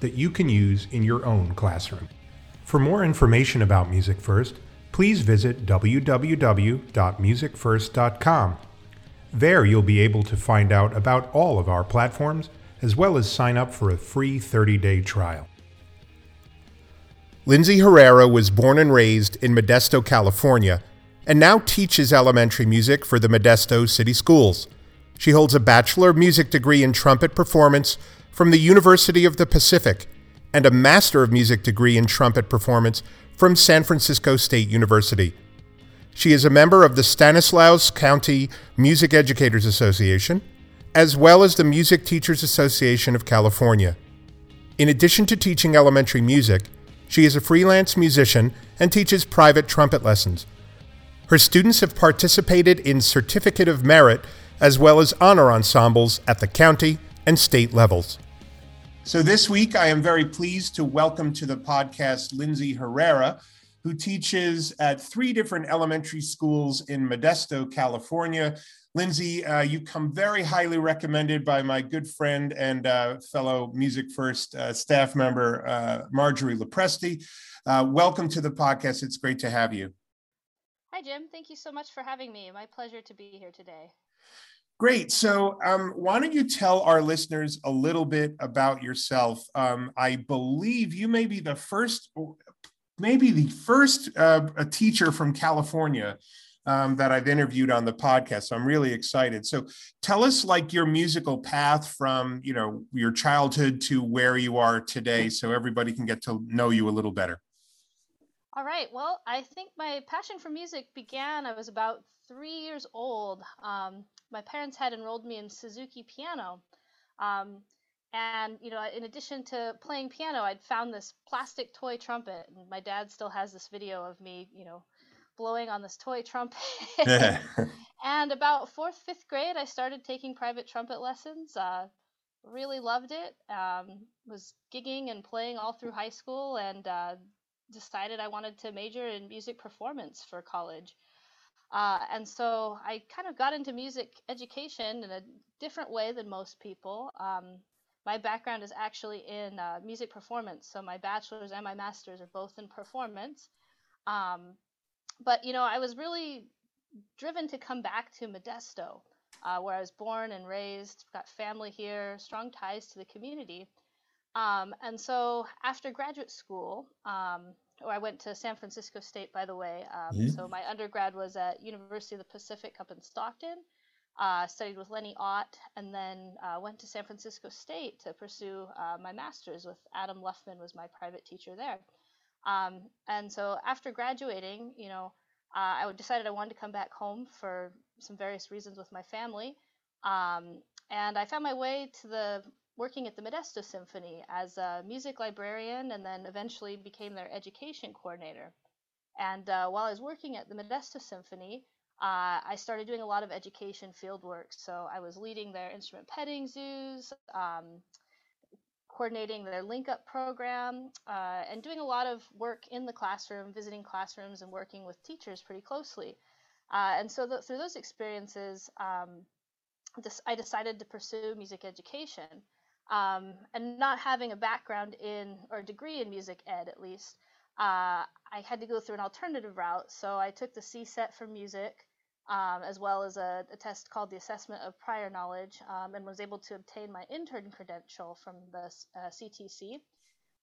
that you can use in your own classroom. For more information about Music First, please visit www.musicfirst.com. There you'll be able to find out about all of our platforms as well as sign up for a free 30 day trial. Lindsay Herrera was born and raised in Modesto, California, and now teaches elementary music for the Modesto City Schools. She holds a Bachelor of Music degree in trumpet performance from the University of the Pacific and a Master of Music degree in trumpet performance from San Francisco State University. She is a member of the Stanislaus County Music Educators Association, as well as the Music Teachers Association of California. In addition to teaching elementary music, she is a freelance musician and teaches private trumpet lessons. Her students have participated in Certificate of Merit as well as honor ensembles at the county and state levels. So, this week I am very pleased to welcome to the podcast Lindsay Herrera, who teaches at three different elementary schools in Modesto, California. Lindsay, uh, you come very highly recommended by my good friend and uh, fellow Music First uh, staff member, uh, Marjorie Lopresti. Uh, welcome to the podcast. It's great to have you. Hi, Jim. Thank you so much for having me. My pleasure to be here today. Great. So, um, why don't you tell our listeners a little bit about yourself? Um, I believe you may be the first, maybe the first uh, a teacher from California um, that I've interviewed on the podcast. So I'm really excited. So tell us like your musical path from you know your childhood to where you are today, so everybody can get to know you a little better. All right. Well, I think my passion for music began. I was about three years old. Um, my parents had enrolled me in Suzuki piano. Um, and you know, in addition to playing piano, I'd found this plastic toy trumpet, and my dad still has this video of me, you know, blowing on this toy trumpet. and about fourth, fifth grade, I started taking private trumpet lessons. Uh, really loved it. Um, was gigging and playing all through high school, and uh, decided I wanted to major in music performance for college. Uh, and so I kind of got into music education in a different way than most people. Um, my background is actually in uh, music performance, so my bachelor's and my master's are both in performance. Um, but you know, I was really driven to come back to Modesto, uh, where I was born and raised, got family here, strong ties to the community. Um, and so after graduate school, um, or I went to San Francisco State, by the way. Um, mm-hmm. So my undergrad was at University of the Pacific up in Stockton. Uh, studied with Lenny Ott, and then uh, went to San Francisco State to pursue uh, my master's with Adam Luftman was my private teacher there. Um, and so after graduating, you know, uh, I decided I wanted to come back home for some various reasons with my family. Um, and I found my way to the working at the Modesto Symphony as a music librarian and then eventually became their education coordinator. And uh, while I was working at the Modesto Symphony, uh, I started doing a lot of education field work. So I was leading their instrument petting zoos, um, coordinating their link up program, uh, and doing a lot of work in the classroom, visiting classrooms and working with teachers pretty closely. Uh, and so the, through those experiences, um, I decided to pursue music education. Um, and not having a background in or a degree in music ed at least, uh, I had to go through an alternative route. So I took the CSET for music, um, as well as a, a, test called the Assessment of Prior Knowledge, um, and was able to obtain my intern credential from the uh, CTC.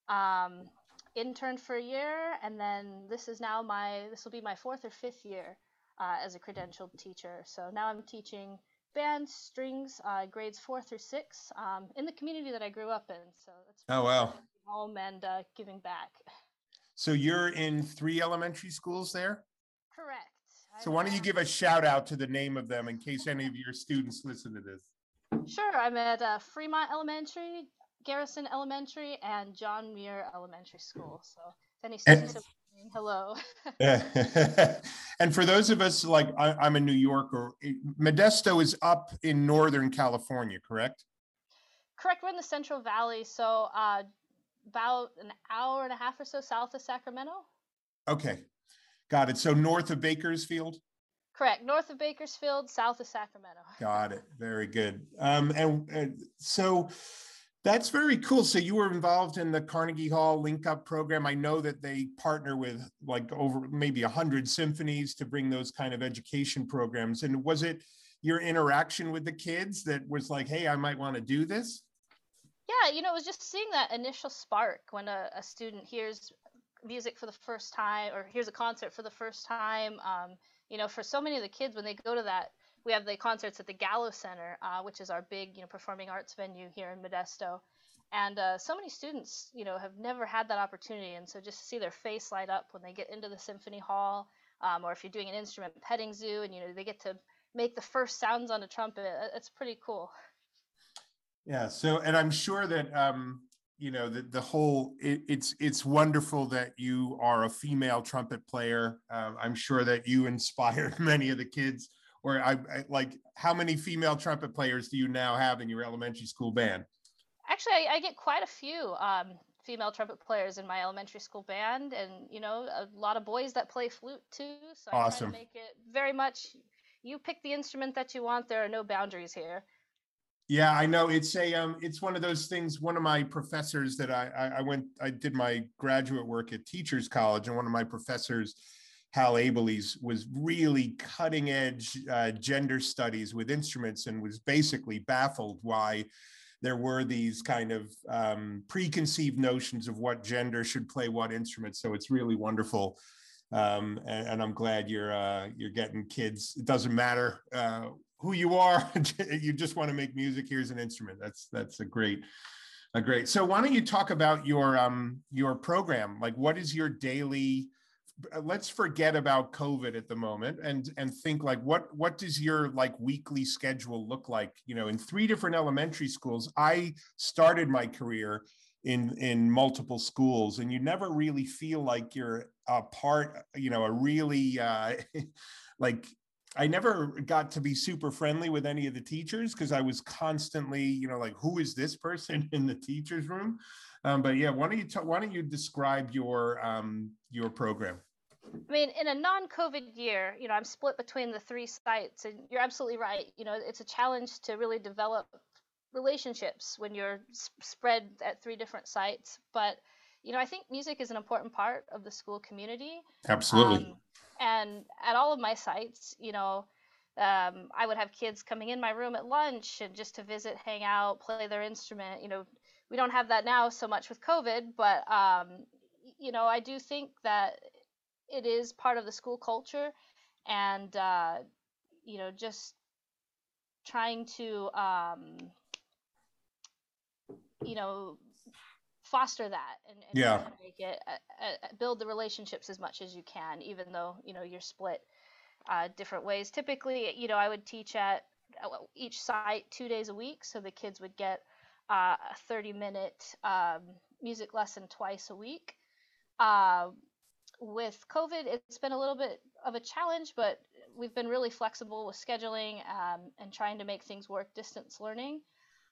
Um, interned for a year, and then this is now my this will be my fourth or fifth year uh, as a credentialed teacher. So now I'm teaching band, strings, uh, grades four through six um, in the community that I grew up in. So that's oh wow, home and uh, giving back. So you're in three elementary schools there. Correct. So why don't you give a shout out to the name of them in case any of your students listen to this? Sure. I'm at uh, Fremont Elementary, Garrison Elementary and John Muir Elementary School. So if any students and, listening, hello. and for those of us like I, am a New Yorker, Modesto is up in Northern California, correct? Correct. We're in the Central Valley, so uh, about an hour and a half or so south of Sacramento. Okay, got it. So north of Bakersfield. Correct. North of Bakersfield, south of Sacramento. Got it. Very good. Um, and, and so that's very cool. So you were involved in the Carnegie Hall Link Up program. I know that they partner with like over maybe a hundred symphonies to bring those kind of education programs. And was it your interaction with the kids that was like, hey, I might want to do this? Yeah, you know, it was just seeing that initial spark when a, a student hears music for the first time or hears a concert for the first time. Um, you know, for so many of the kids when they go to that, we have the concerts at the Gallo Center, uh, which is our big, you know, performing arts venue here in Modesto. And uh, so many students, you know, have never had that opportunity, and so just to see their face light up when they get into the symphony hall, um, or if you're doing an instrument petting zoo, and you know they get to make the first sounds on a trumpet, it's pretty cool. Yeah. So, and I'm sure that um, you know the, the whole it, it's it's wonderful that you are a female trumpet player um, i'm sure that you inspired many of the kids or I, I, like how many female trumpet players do you now have in your elementary school band actually i, I get quite a few um, female trumpet players in my elementary school band and you know a lot of boys that play flute too so I awesome make it very much you pick the instrument that you want there are no boundaries here yeah, I know. It's a um, it's one of those things. One of my professors that I, I, I went, I did my graduate work at Teachers College, and one of my professors, Hal Abeles, was really cutting edge uh, gender studies with instruments, and was basically baffled why there were these kind of um, preconceived notions of what gender should play what instrument. So it's really wonderful um, and, and, I'm glad you're uh, you're getting kids. It doesn't matter uh, who you are you just want to make music here's an instrument that's that's a great a great so why don't you talk about your um your program like what is your daily let's forget about covid at the moment and and think like what what does your like weekly schedule look like you know in three different elementary schools i started my career in in multiple schools and you never really feel like you're a part you know a really uh like I never got to be super friendly with any of the teachers because I was constantly, you know, like, who is this person in the teachers' room? Um, but yeah, why don't you talk, why don't you describe your um, your program? I mean, in a non-COVID year, you know, I'm split between the three sites, and you're absolutely right. You know, it's a challenge to really develop relationships when you're spread at three different sites. But you know, I think music is an important part of the school community. Absolutely. Um, and at all of my sites, you know, um, I would have kids coming in my room at lunch and just to visit, hang out, play their instrument. You know, we don't have that now so much with COVID, but um, you know, I do think that it is part of the school culture, and uh, you know, just trying to um, you know foster that and, and yeah. make it uh, uh, build the relationships as much as you can even though you know you're split uh, different ways typically you know i would teach at uh, each site two days a week so the kids would get uh, a 30 minute um, music lesson twice a week uh, with covid it's been a little bit of a challenge but we've been really flexible with scheduling um, and trying to make things work distance learning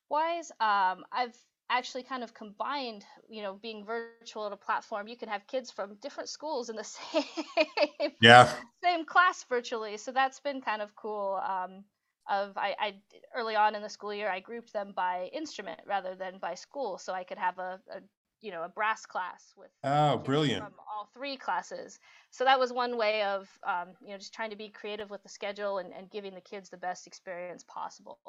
wise um, i've actually kind of combined, you know, being virtual at a platform, you can have kids from different schools in the same yeah same class virtually. So that's been kind of cool. Um, of I, I early on in the school year I grouped them by instrument rather than by school, so I could have a, a you know a brass class with oh brilliant from all three classes. So that was one way of um, you know just trying to be creative with the schedule and, and giving the kids the best experience possible.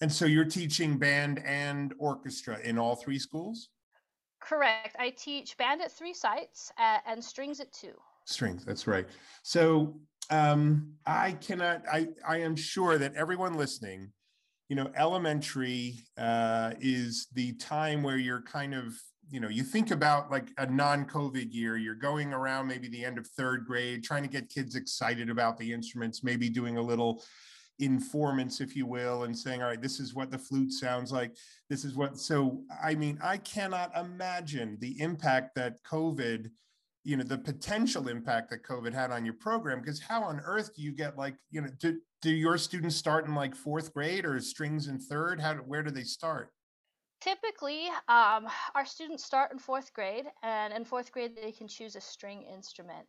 And so you're teaching band and orchestra in all three schools? Correct. I teach band at three sites uh, and strings at two. Strings, that's right. So um, I cannot, I, I am sure that everyone listening, you know, elementary uh, is the time where you're kind of, you know, you think about like a non COVID year, you're going around maybe the end of third grade, trying to get kids excited about the instruments, maybe doing a little informants, if you will, and saying, all right, this is what the flute sounds like. This is what, so I mean, I cannot imagine the impact that COVID, you know, the potential impact that COVID had on your program. Because how on earth do you get like, you know, do, do your students start in like fourth grade or strings in third? How, where do they start? Typically, um, our students start in fourth grade, and in fourth grade, they can choose a string instrument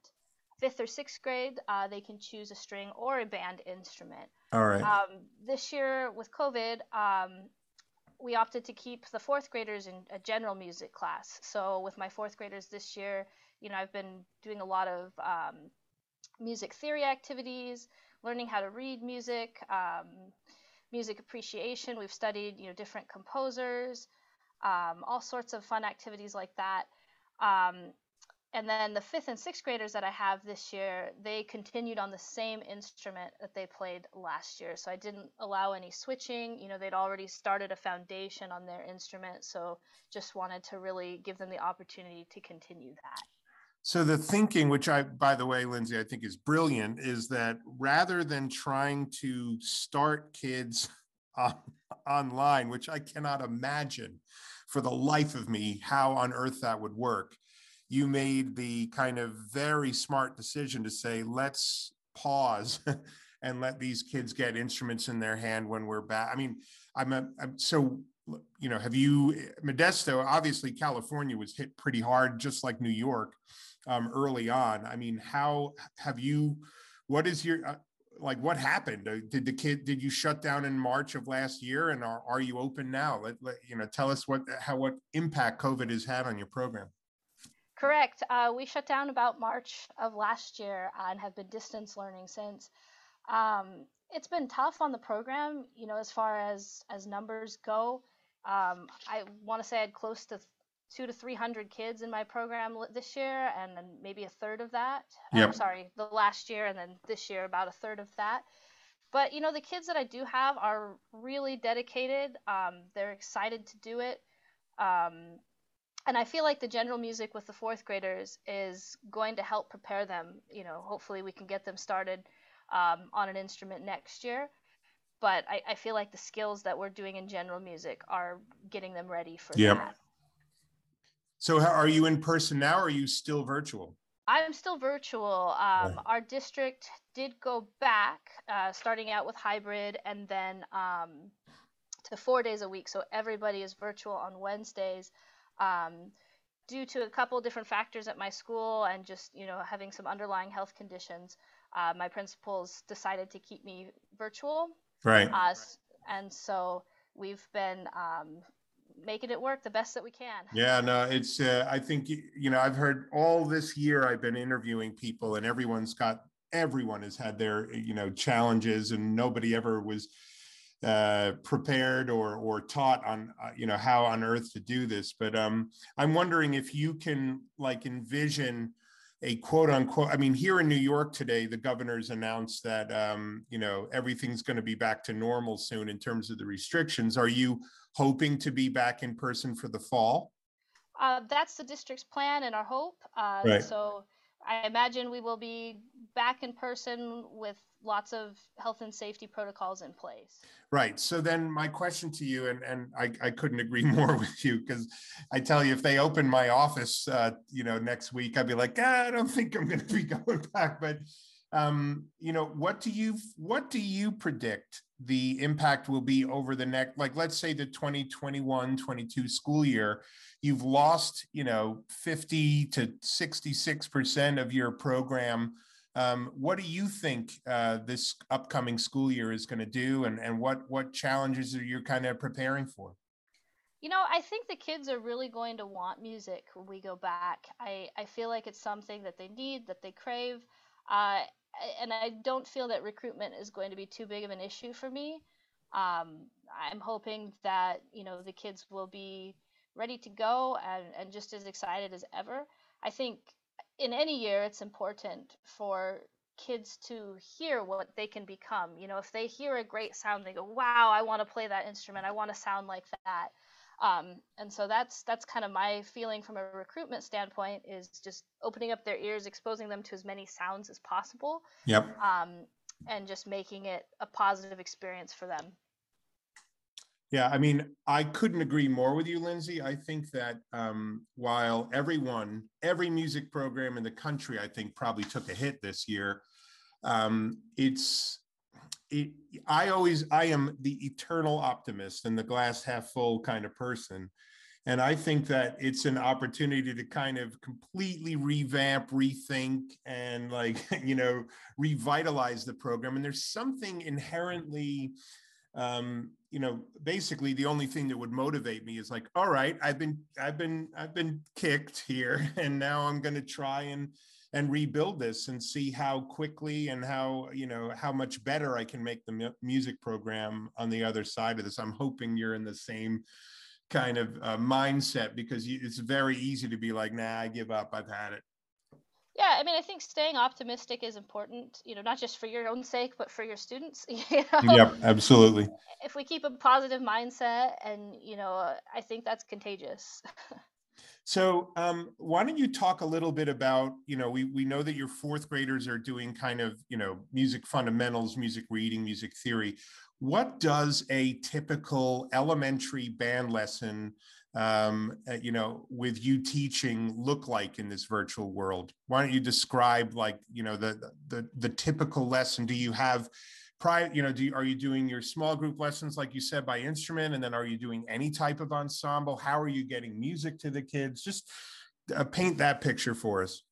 fifth or sixth grade, uh, they can choose a string or a band instrument. All right. Um, this year with COVID, um, we opted to keep the fourth graders in a general music class. So with my fourth graders this year, you know, I've been doing a lot of um, music theory activities, learning how to read music, um, music appreciation. We've studied, you know, different composers, um, all sorts of fun activities like that. Um, and then the fifth and sixth graders that I have this year, they continued on the same instrument that they played last year. So I didn't allow any switching. You know, they'd already started a foundation on their instrument. So just wanted to really give them the opportunity to continue that. So the thinking, which I, by the way, Lindsay, I think is brilliant, is that rather than trying to start kids on, online, which I cannot imagine for the life of me how on earth that would work you made the kind of very smart decision to say, let's pause and let these kids get instruments in their hand when we're back. I mean, I'm, a, I'm so, you know, have you, Modesto, obviously California was hit pretty hard, just like New York um, early on. I mean, how have you, what is your, uh, like what happened uh, did the kid did you shut down in march of last year and are, are you open now let, let you know tell us what how what impact covid has had on your program Correct. Uh, we shut down about March of last year uh, and have been distance learning since. Um, it's been tough on the program, you know, as far as as numbers go. Um, I want to say I had close to two to three hundred kids in my program this year, and then maybe a third of that. Yeah. sorry, the last year, and then this year about a third of that. But you know, the kids that I do have are really dedicated. Um, they're excited to do it. Um, and I feel like the general music with the fourth graders is going to help prepare them. You know, hopefully we can get them started um, on an instrument next year. But I, I, feel like the skills that we're doing in general music are getting them ready for yep. that. So, how, are you in person now, or are you still virtual? I'm still virtual. Um, Our district did go back, uh, starting out with hybrid, and then um, to four days a week. So everybody is virtual on Wednesdays um, due to a couple different factors at my school and just you know having some underlying health conditions, uh, my principals decided to keep me virtual. Right. Uh, and so we've been um, making it work the best that we can. Yeah, no, it's. Uh, I think you know I've heard all this year I've been interviewing people, and everyone's got everyone has had their you know challenges, and nobody ever was uh, prepared or or taught on uh, you know how on earth to do this. But um, I'm wondering if you can like envision a quote unquote. I mean, here in New York today, the governor's announced that um, you know everything's going to be back to normal soon in terms of the restrictions. Are you hoping to be back in person for the fall? Uh, that's the district's plan and our hope. Uh, right. So I imagine we will be back in person with lots of health and safety protocols in place. Right. So then my question to you, and, and I, I couldn't agree more with you because I tell you, if they open my office, uh, you know, next week, I'd be like, ah, I don't think I'm going to be going back. But, um, you know, what do you, what do you predict the impact will be over the next, like, let's say the 2021, 22 school year, you've lost, you know, 50 to 66% of your program um, what do you think uh, this upcoming school year is going to do, and, and what what challenges are you kind of preparing for? You know, I think the kids are really going to want music when we go back. I, I feel like it's something that they need, that they crave, uh, and I don't feel that recruitment is going to be too big of an issue for me. Um, I'm hoping that you know the kids will be ready to go and, and just as excited as ever. I think in any year, it's important for kids to hear what they can become. You know, if they hear a great sound, they go, "Wow, I want to play that instrument. I want to sound like that." Um, and so that's that's kind of my feeling from a recruitment standpoint is just opening up their ears, exposing them to as many sounds as possible. Yep. Um, and just making it a positive experience for them. Yeah, I mean, I couldn't agree more with you, Lindsay. I think that um, while everyone, every music program in the country, I think probably took a hit this year, um, it's it, I always I am the eternal optimist and the glass half full kind of person. And I think that it's an opportunity to kind of completely revamp, rethink, and like, you know, revitalize the program. And there's something inherently, um, you know, basically the only thing that would motivate me is like, all right, I've been, I've been, I've been kicked here, and now I'm going to try and and rebuild this and see how quickly and how you know how much better I can make the music program on the other side of this. I'm hoping you're in the same kind of uh, mindset because you, it's very easy to be like, nah, I give up. I've had it. Yeah, I mean, I think staying optimistic is important, you know, not just for your own sake, but for your students. You know? Yep, absolutely. If we keep a positive mindset, and you know, I think that's contagious. So um, why don't you talk a little bit about, you know, we, we know that your fourth graders are doing kind of, you know, music fundamentals, music reading, music theory. What does a typical elementary band lesson, um, uh, you know, with you teaching look like in this virtual world? Why don't you describe like, you know, the, the, the typical lesson? Do you have prior you know do you, are you doing your small group lessons like you said by instrument and then are you doing any type of ensemble how are you getting music to the kids just uh, paint that picture for us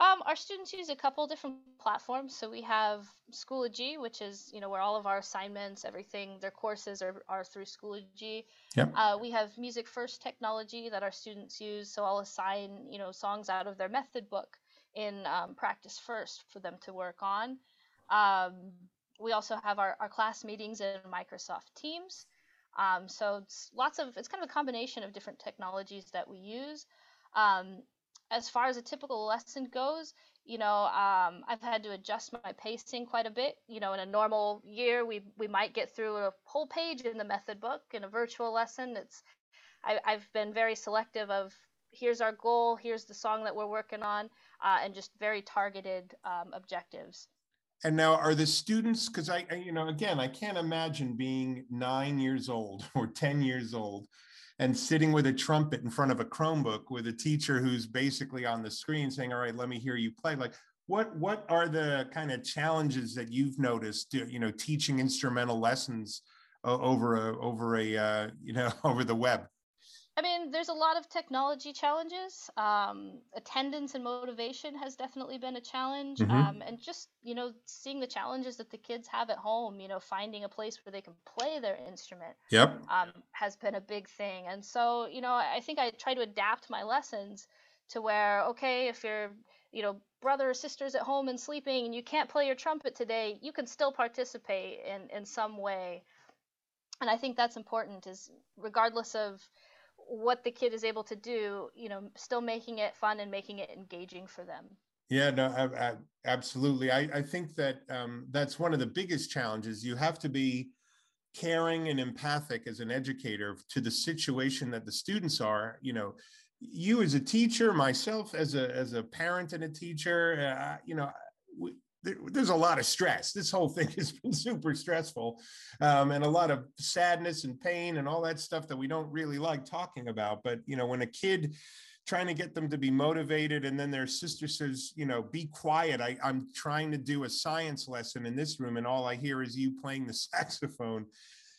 um, our students use a couple different platforms. So we have Schoology, which is you know where all of our assignments, everything, their courses are, are through Schoology. Yep. Uh, we have Music First technology that our students use. So I'll assign you know songs out of their method book in um, Practice First for them to work on. Um, we also have our, our class meetings in Microsoft Teams. Um, so it's lots of it's kind of a combination of different technologies that we use. Um, as far as a typical lesson goes, you know, um, I've had to adjust my pacing quite a bit. You know, in a normal year, we we might get through a whole page in the method book. In a virtual lesson, it's I, have been very selective of here's our goal, here's the song that we're working on, uh, and just very targeted um, objectives. And now, are the students? Because I, I, you know, again, I can't imagine being nine years old or ten years old and sitting with a trumpet in front of a Chromebook with a teacher who's basically on the screen saying, "All right, let me hear you play." Like, what what are the kind of challenges that you've noticed? You know, teaching instrumental lessons over a over a uh, you know over the web. I mean, there's a lot of technology challenges. Um, attendance and motivation has definitely been a challenge. Mm-hmm. Um, and just, you know, seeing the challenges that the kids have at home, you know, finding a place where they can play their instrument yep. Um, has been a big thing. And so, you know, I think I try to adapt my lessons to where, okay, if you're, you know, brother or sister's at home and sleeping and you can't play your trumpet today, you can still participate in, in some way. And I think that's important is regardless of, what the kid is able to do, you know, still making it fun and making it engaging for them. Yeah, no, I, I, absolutely. I, I think that um, that's one of the biggest challenges. You have to be caring and empathic as an educator to the situation that the students are. You know, you as a teacher, myself as a as a parent and a teacher. Uh, you know, there's a lot of stress. This whole thing has been super stressful, um, and a lot of sadness and pain and all that stuff that we don't really like talking about. But you know, when a kid trying to get them to be motivated, and then their sister says, you know, be quiet. I, I'm trying to do a science lesson in this room, and all I hear is you playing the saxophone.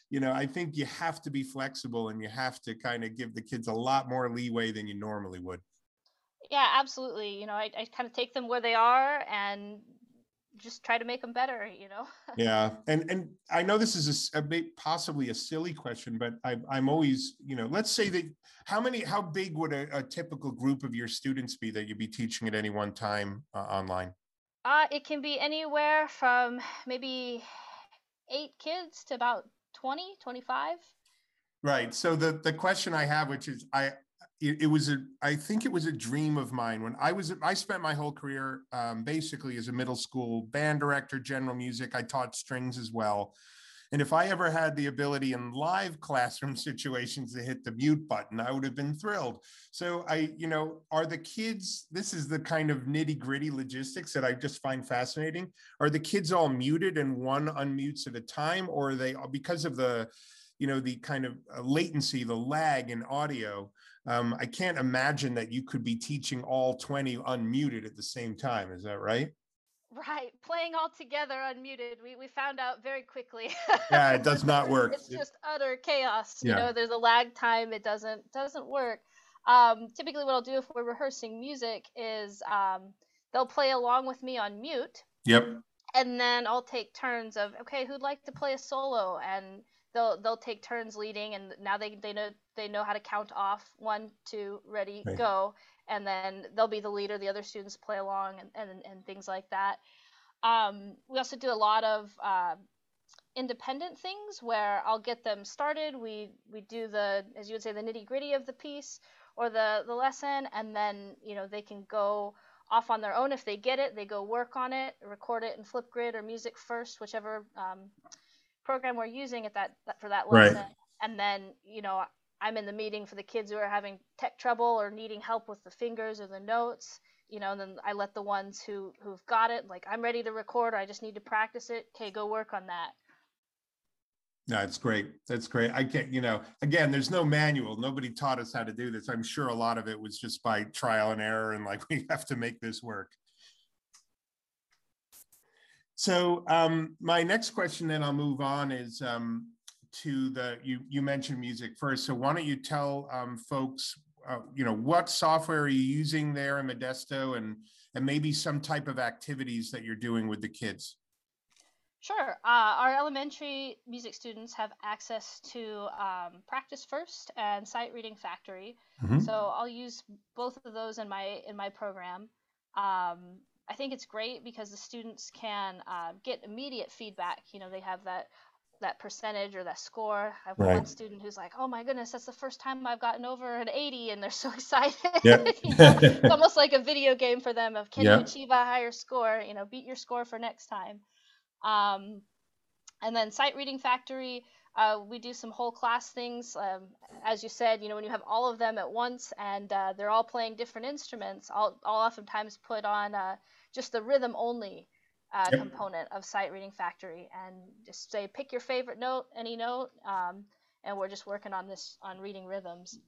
You know, I think you have to be flexible, and you have to kind of give the kids a lot more leeway than you normally would. Yeah, absolutely. You know, I, I kind of take them where they are and just try to make them better you know? Yeah and and i know this is a, a possibly a silly question but I, i'm always you know let's say that how many how big would a, a typical group of your students be that you'd be teaching at any one time uh, online? Uh, it can be anywhere from maybe eight kids to about 20 25 right so the the question i have which is i it, it, was a i think it was a dream of mine when i was i spent my whole career um, basically as a middle school band director general music i taught strings as well And if I ever had the ability in live classroom situations to hit the mute button, I would have been thrilled. So I, you know, are the kids, this is the kind of nitty gritty logistics that I just find fascinating. Are the kids all muted and one unmutes at a time, or are they because of the, you know, the kind of latency, the lag in audio? Um, I can't imagine that you could be teaching all 20 unmuted at the same time. Is that right? Right, playing all together unmuted. We we found out very quickly. yeah, it does not work. It's just utter chaos. You yeah. know, there's a lag time. It doesn't doesn't work. Um, typically, what I'll do if we're rehearsing music is um, they'll play along with me on mute. Yep. And then I'll take turns of okay, who'd like to play a solo, and they'll they'll take turns leading, and now they they know they know how to count off one, two, ready, right. go, and then they'll be the leader. The other students play along and, and, and things like that. Um, we also do a lot of uh, independent things where I'll get them started. We we do the as you would say the nitty gritty of the piece or the the lesson, and then you know they can go off on their own if they get it. They go work on it, record it in Flipgrid or Music First, whichever um, program we're using at that, that for that lesson. Right. And then you know I'm in the meeting for the kids who are having tech trouble or needing help with the fingers or the notes, you know, and then I let the ones who who've got it, like I'm ready to record, or I just need to practice it. Okay, go work on that. That's great. That's great. I can't, you know, again, there's no manual. Nobody taught us how to do this. I'm sure a lot of it was just by trial and error and like we have to make this work. So um, my next question, then I'll move on, is um, to the you you mentioned music first so why don't you tell um, folks uh, you know what software are you using there in modesto and and maybe some type of activities that you're doing with the kids Sure. Uh, our elementary music students have access to um, Practice First and Sight Reading Factory. Mm-hmm. So I'll use both of those in my in my program. Um, I think it's great because the students can uh, get immediate feedback. You know, they have that that percentage or that score. I have right. one student who's like, "Oh my goodness, that's the first time I've gotten over an 80," and they're so excited. Yeah. you know, it's almost like a video game for them of can you achieve a higher score? You know, beat your score for next time. Um, and then sight reading factory, uh, we do some whole class things. Um, as you said, you know, when you have all of them at once and uh, they're all playing different instruments, I'll, I'll oftentimes put on uh, just the rhythm only uh, yep. component of sight reading factory and just say pick your favorite note any note um, and we're just working on this on reading rhythms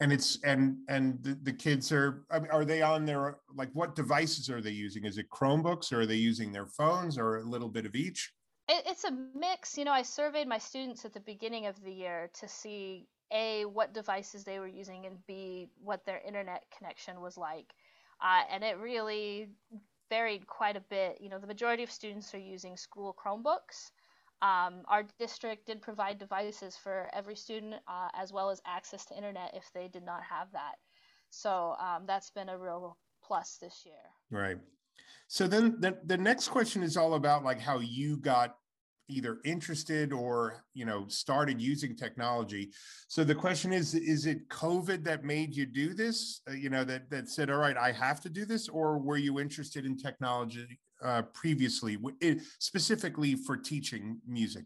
and it's and and the, the kids are are they on their like what devices are they using is it chromebooks or are they using their phones or a little bit of each it, it's a mix you know i surveyed my students at the beginning of the year to see a what devices they were using and b what their internet connection was like uh, and it really varied quite a bit. You know, the majority of students are using school Chromebooks. Um, our district did provide devices for every student, uh, as well as access to internet if they did not have that. So um, that's been a real plus this year. Right. So then the, the next question is all about like how you got either interested or you know started using technology. So the question is is it covid that made you do this uh, you know that that said all right i have to do this or were you interested in technology uh, previously specifically for teaching music?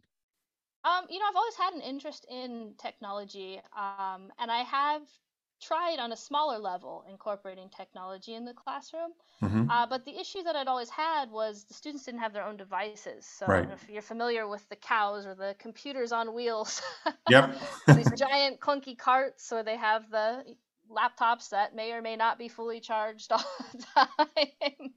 Um, you know i've always had an interest in technology um, and i have tried on a smaller level incorporating technology in the classroom. Mm-hmm. Uh, but the issue that I'd always had was the students didn't have their own devices. So right. if you're familiar with the cows or the computers on wheels, yep. these giant clunky carts, or they have the laptops that may or may not be fully charged all the time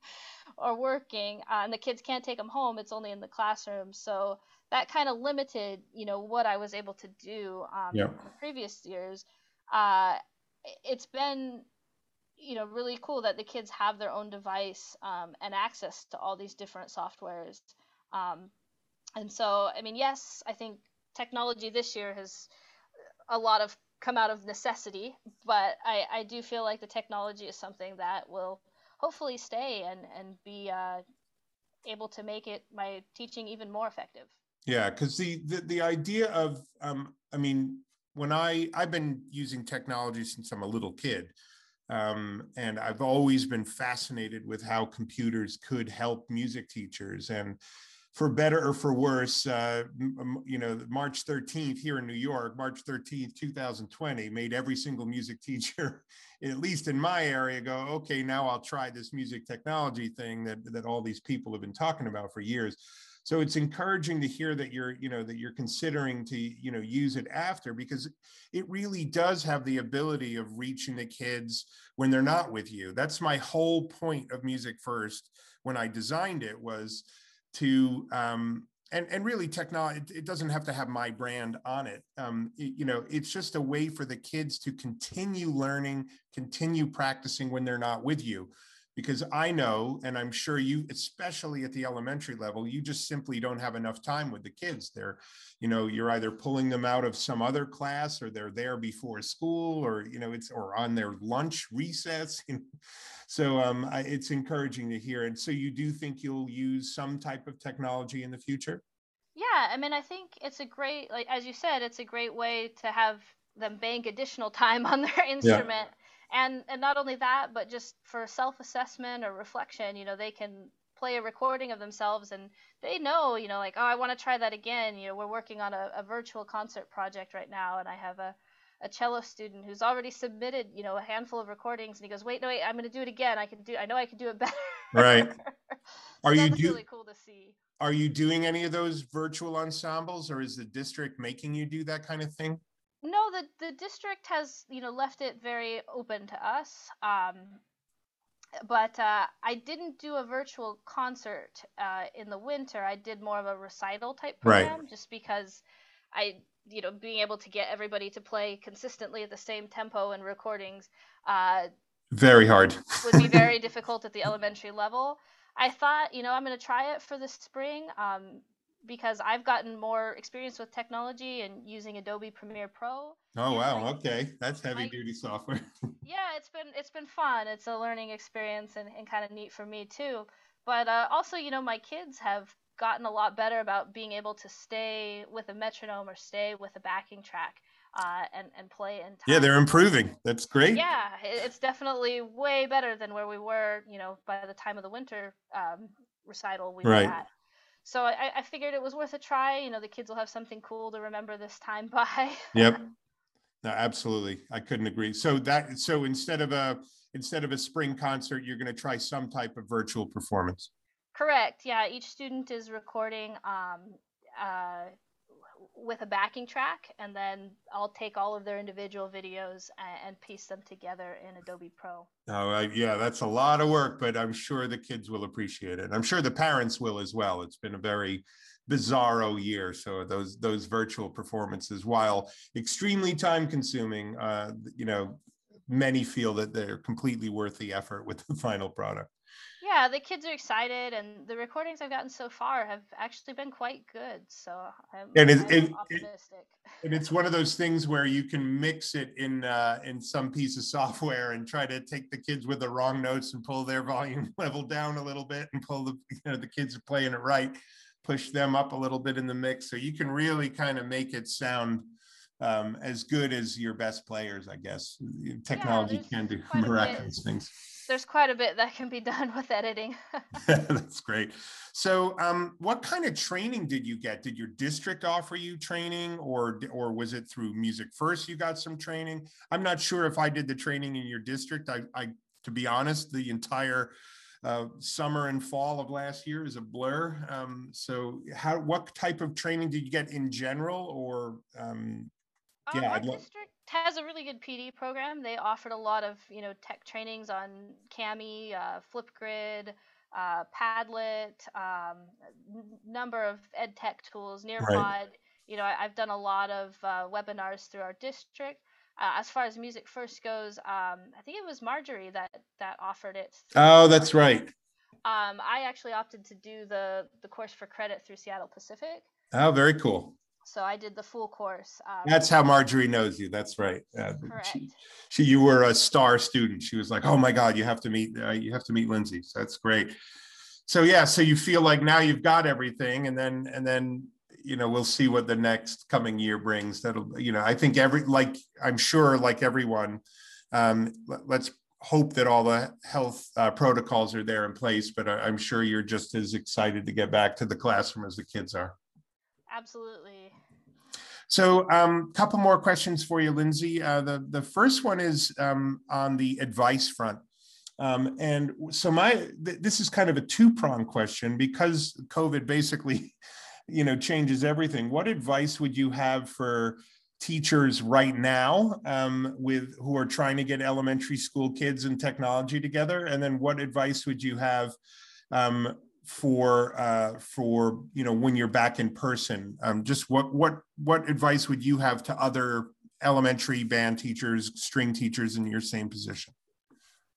or working, uh, and the kids can't take them home. It's only in the classroom. So that kind of limited, you know, what I was able to do um, yep. in previous years. Uh, it's been you know really cool that the kids have their own device um, and access to all these different softwares. Um, and so i mean yes i think technology this year has a lot of come out of necessity but i, I do feel like the technology is something that will hopefully stay and, and be uh, able to make it my teaching even more effective. Yeah because the, the the idea of um, i mean when I I've been using technology since I'm a little kid, um, and I've always been fascinated with how computers could help music teachers. And for better or for worse, uh, you know, March 13th here in New York, March 13th, 2020, made every single music teacher, at least in my area, go, okay, now I'll try this music technology thing that, that all these people have been talking about for years. So it's encouraging to hear that you're, you know, that you're considering to, you know, use it after because it really does have the ability of reaching the kids when they're not with you. That's my whole point of Music First when I designed it was to um, and and really technology it, doesn't have to have my brand on it. Um, it, you know it's just a way for the kids to continue learning continue practicing when they're not with you because i know and i'm sure you especially at the elementary level you just simply don't have enough time with the kids. They're you know you're either pulling them out of some other class or they're there before school or you know it's or on their lunch recess. So um, I, it's encouraging to hear. And so you do think you'll use some type of technology in the future? Yeah i mean i think it's a great like as you said it's a great way to have them bank additional time on their instrument. yeah and and not only that but just for self-assessment or reflection you know they can play a recording of themselves and they know you know like oh i want to try that again you know we're working on a, a virtual concert project right now and i have a a cello student who's already submitted, you know, a handful of recordings, and he goes, "Wait, no, wait, I'm going to do it again. I can do. I know I can do it better." Right. so are you do- really cool to see? Are you doing any of those virtual ensembles, or is the district making you do that kind of thing? No, the the district has you know left it very open to us. Um, but uh, I didn't do a virtual concert uh, in the winter. I did more of a recital type program, right. just because I, you know, being able to get everybody to play consistently at the same tempo and recordings. Uh, very hard. would be very difficult at the elementary level. I thought, you know, I'm going to try it for the spring. Um, because I've gotten more experience with technology and using Adobe Premiere Pro. Oh wow, okay, that's heavy my, duty software. yeah, it's been it's been fun. It's a learning experience and, and kind of neat for me too. But uh, also, you know, my kids have gotten a lot better about being able to stay with a metronome or stay with a backing track uh, and and play in time. Yeah, they're improving. That's great. Yeah, it's definitely way better than where we were, you know, by the time of the winter um, recital we right. were at so I, I figured it was worth a try. You know, the kids will have something cool to remember this time by. yep. No, absolutely. I couldn't agree. So that so instead of a instead of a spring concert, you're going to try some type of virtual performance. Correct. Yeah. Each student is recording um, uh, with a backing track, and then I'll take all of their individual videos and, and piece them together in Adobe Pro. Oh, uh, yeah, that's a lot of work, but I'm sure the kids will appreciate it. I'm sure the parents will as well. It's been a very bizarro year, so those those virtual performances, while extremely time consuming, uh, you know, many feel that they're completely worth the effort with the final product yeah, the kids are excited, and the recordings I've gotten so far have actually been quite good. So I'm, and it, it, optimistic. It, and it's one of those things where you can mix it in uh, in some piece of software and try to take the kids with the wrong notes and pull their volume level down a little bit, and pull the you know the kids are playing it right, push them up a little bit in the mix, so you can really kind of make it sound. Um, as good as your best players, I guess. Technology yeah, can do miraculous things there's quite a bit that can be done with editing. That's great. So, um, what kind of training did you get? Did your district offer you training, or or was it through Music First you got some training? I'm not sure if I did the training in your district. I, I to be honest, the entire uh, summer and fall of last year is a blur. Um, so, how what type of training did you get in general, or um, um, yeah, our district has a really good PD program. They offered a lot of you know tech trainings on Kami, uh, Flipgrid, uh, Padlet, um, number of ed tech tools, Nearpod. Right. You know, I, have done a lot of uh, webinars through our district. Uh, as far as music first goes, um, I think it was Marjorie that that offered it. Oh, that's right. Um, I actually opted to do the the course for credit through Seattle Pacific. Oh, very cool. So I did the full course. Um, That's how Marjorie knows you. That's right. Uh, correct. She, she, you were a star student. She was like, "Oh my God, you have to meet, uh, you have to meet Lindsay." So that's great. So yeah, so you feel like now you've got everything, and then and then you know we'll see what the next coming year brings. That'll you know I think every like I'm sure like everyone, um, let, let's hope that all the health uh, protocols are there in place, but I, am sure you're just as excited to get back to the classroom as the kids are. Absolutely. So, a um, couple more questions for you, Lindsay. Uh, the the first one is um, on the advice front, um, and so my th- this is kind of a two prong question because COVID basically, you know, changes everything. What advice would you have for teachers right now um, with who are trying to get elementary school kids and technology together and then what advice would you have um, for uh, for you know when you're back in person um, just what what what advice would you have to other elementary band teachers string teachers in your same position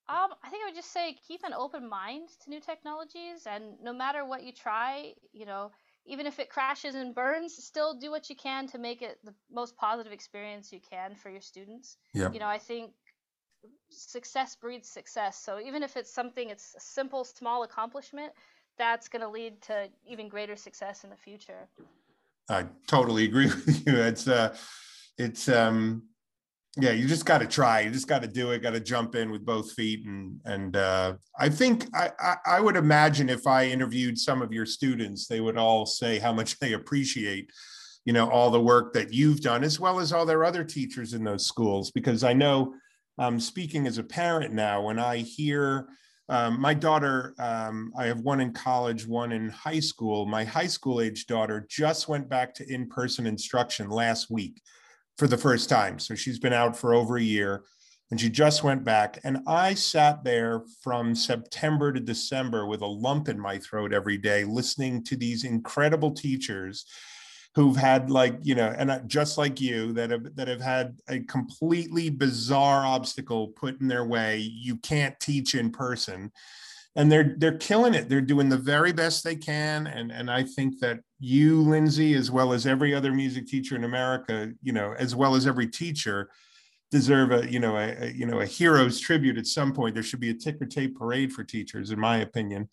um, I think I would just say keep an open mind to new technologies, and no matter what you try, you know, even if it crashes and burns, still do what you can to make it the most positive experience you can for your students. Yeah. You know, I think success breeds success. So even if it's something, it's a simple, small accomplishment, that's going to lead to even greater success in the future. I totally agree with you. It's uh, it's um, yeah you just got to try you just got to do it got to jump in with both feet and and uh, i think I, I, I would imagine if i interviewed some of your students they would all say how much they appreciate you know all the work that you've done as well as all their other teachers in those schools because i know um, speaking as a parent now when i hear um, my daughter um, i have one in college one in high school my high school age daughter just went back to in-person instruction last week for the first time. So she's been out for over a year and she just went back. And I sat there from September to December with a lump in my throat every day, listening to these incredible teachers who've had like you know and just like you that have that have had a completely bizarre obstacle put in their way you can't teach in person and they're they're killing it. They're doing the very best they can, and and I think that you, Lindsay, as well as every other music teacher in America, you know, as well as every teacher, deserve a you know a, a you know a hero's tribute at some point. There should be a ticker tape parade for teachers, in my opinion.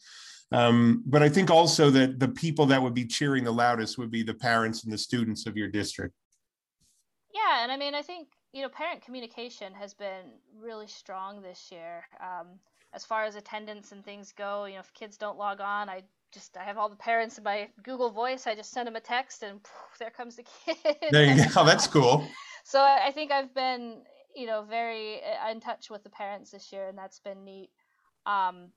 Um, but I think also that the people that would be cheering the loudest would be the parents and the students of your district. Yeah, and I mean, I think you know, parent communication has been really strong this year. Um, as far as attendance and things go, you know, if kids don't log on, I just I have all the parents in my Google Voice. I just send them a text, and poof, there comes the kid. There you go. That's cool. so I think I've been, you know, very uh, in touch with the parents this year, and that's been neat. Um,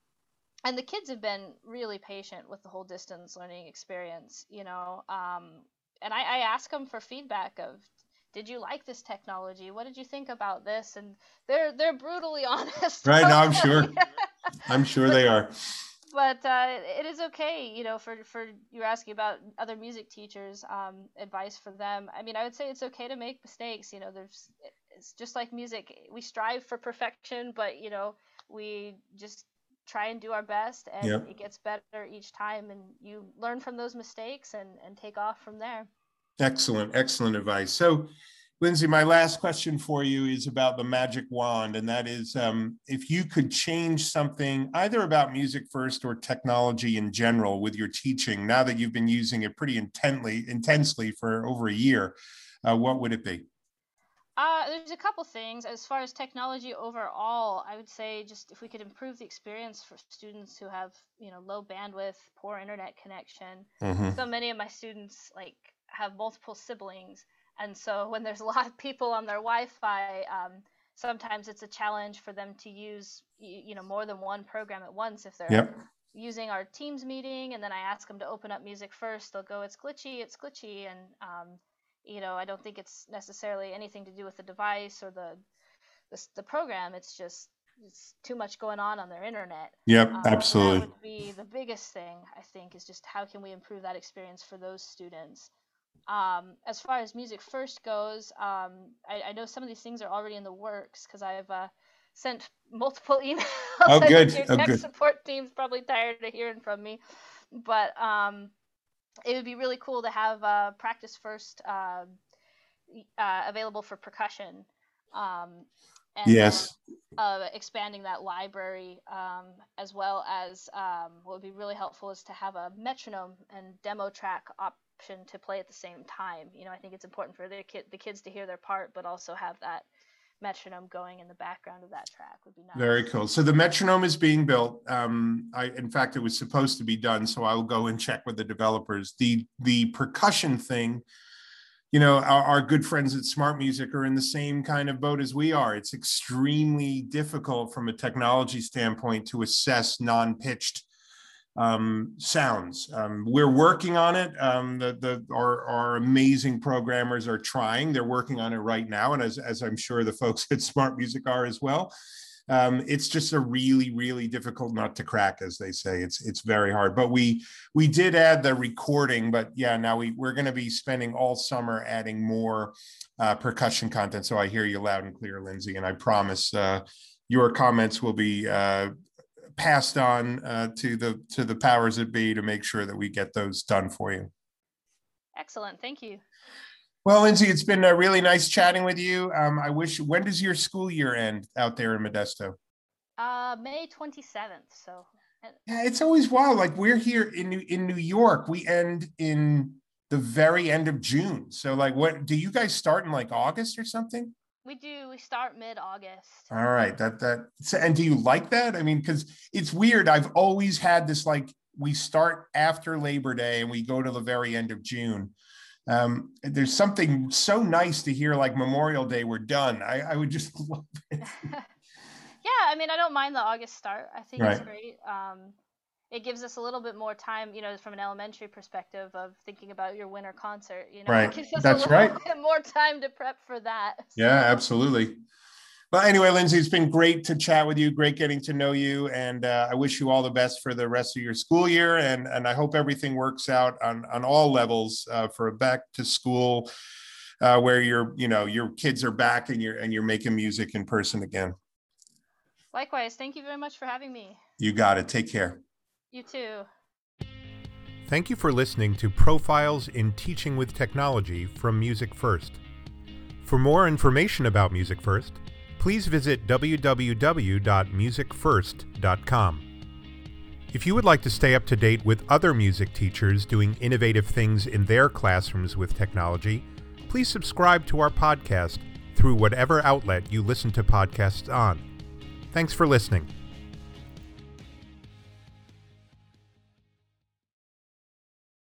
and the kids have been really patient with the whole distance learning experience, you know. Um, and I, I ask them for feedback of did you like this technology? What did you think about this? And they're they're brutally honest. Right, now, I'm sure. I'm sure they are. But uh, it is okay, you know, for for you're asking about other music teachers, um, advice for them. I mean, I would say it's okay to make mistakes. You know, there's it's just like music. We strive for perfection, but you know, we just try and do our best and yep. it gets better each time and you learn from those mistakes and, and take off from there. Excellent, excellent advice. So, Lindsay, my last question for you is about the magic wand, and that is um, if you could change something either about MusicFirst or technology in general with your teaching, now that you've been using it pretty intently, intensely for over a year, uh, what would it be? Uh, there's a couple things. As far as technology overall, I would say just if we could improve the experience for students who have, you know, low bandwidth, poor internet connection. Mm-hmm. So many of my students like have multiple siblings, and so when there's a lot of people on their Wi-Fi, um, sometimes it's a challenge for them to use you know more than one program at once if they're yep. using our Teams meeting, and then I ask them to open up MusicFirst. They'll go, "It's glitchy, it's glitchy," and um, you know I don't think it's necessarily anything to do with the device or the the, the program. It's just it's too much going on on their internet. Yep, um, absolutely. That would be the biggest thing I think is just how can we improve that experience for those students. Um, as far as MusicFirst goes, um, I, I, know some of these things are already in the works because I've uh, sent multiple emails. Oh, good. Your oh, tech good. support team's probably tired of hearing from me, but um, it would be really cool to have uh, PracticeFirst uh, uh, available for percussion. Um, and yes. Uh, expanding that library, um, as well as um, what would be really helpful is to have a metronome and demo track option to play at the same time. You know, I think it's important for the kid the kids to hear their part, but also have that metronome going in the background of that track would be nice. Very cool. So the metronome is being built. Um, I, in fact, it was supposed to be done, so I will go and check with the developers. The the percussion thing, you know, our, our good friends at SmartMusic are in the same kind of boat as we are. It's extremely difficult from a technology standpoint to assess non-pitched um, sounds. Um, we're working on it. Um, the, the, our, our amazing programmers are trying. They're working on it right now. And as, as I'm sure the folks at SmartMusic are as well. Um, it's just a really, really difficult nut to crack, as they say. It's it's very hard. But we we did add the recording, but yeah, now we we're going to be spending all summer adding more uh, percussion content. So I hear you loud and clear, Lindsay, and I promise uh, your comments will be uh, passed on uh, to the to the powers that be to make sure that we get those done for you. Excellent, thank you. Well, Lindsay, it's been uh, really nice chatting with you. Um, I wish. When does your school year end out there in Modesto? Uh, May twenty seventh. So. Yeah, it's always wild. Like we're here in New, in New York, we end in the very end of June. So, like, what do you guys start in like August or something? We do. We start mid August. All right. That that and do you like that? I mean, because it's weird. I've always had this like we start after Labor Day and we go to the very end of June. Um, there's something so nice to hear like Memorial Day, we're done. I, I would just love it. yeah, I mean, I don't mind the August start. I think right. it's great. Um, it gives us a little bit more time, you know, from an elementary perspective of thinking about your winter concert. You know, right. it gives us That's a little right. bit more time to prep for that. So. Yeah, absolutely. But anyway, Lindsay, it's been great to chat with you. Great getting to know you, and uh, I wish you all the best for the rest of your school year. And and I hope everything works out on on all levels uh, for a back to school, uh, where your you know your kids are back and you're and you're making music in person again. Likewise, thank you very much for having me. You got it. Take care. You too. Thank you for listening to Profiles in Teaching with Technology from MusicFirst. For more information about MusicFirst, please visit www.musicfirst.com. If you would like to stay up to date with other music teachers doing innovative things in their classrooms with technology, please subscribe to our podcast through whatever outlet you listen to podcasts on. Thanks for listening.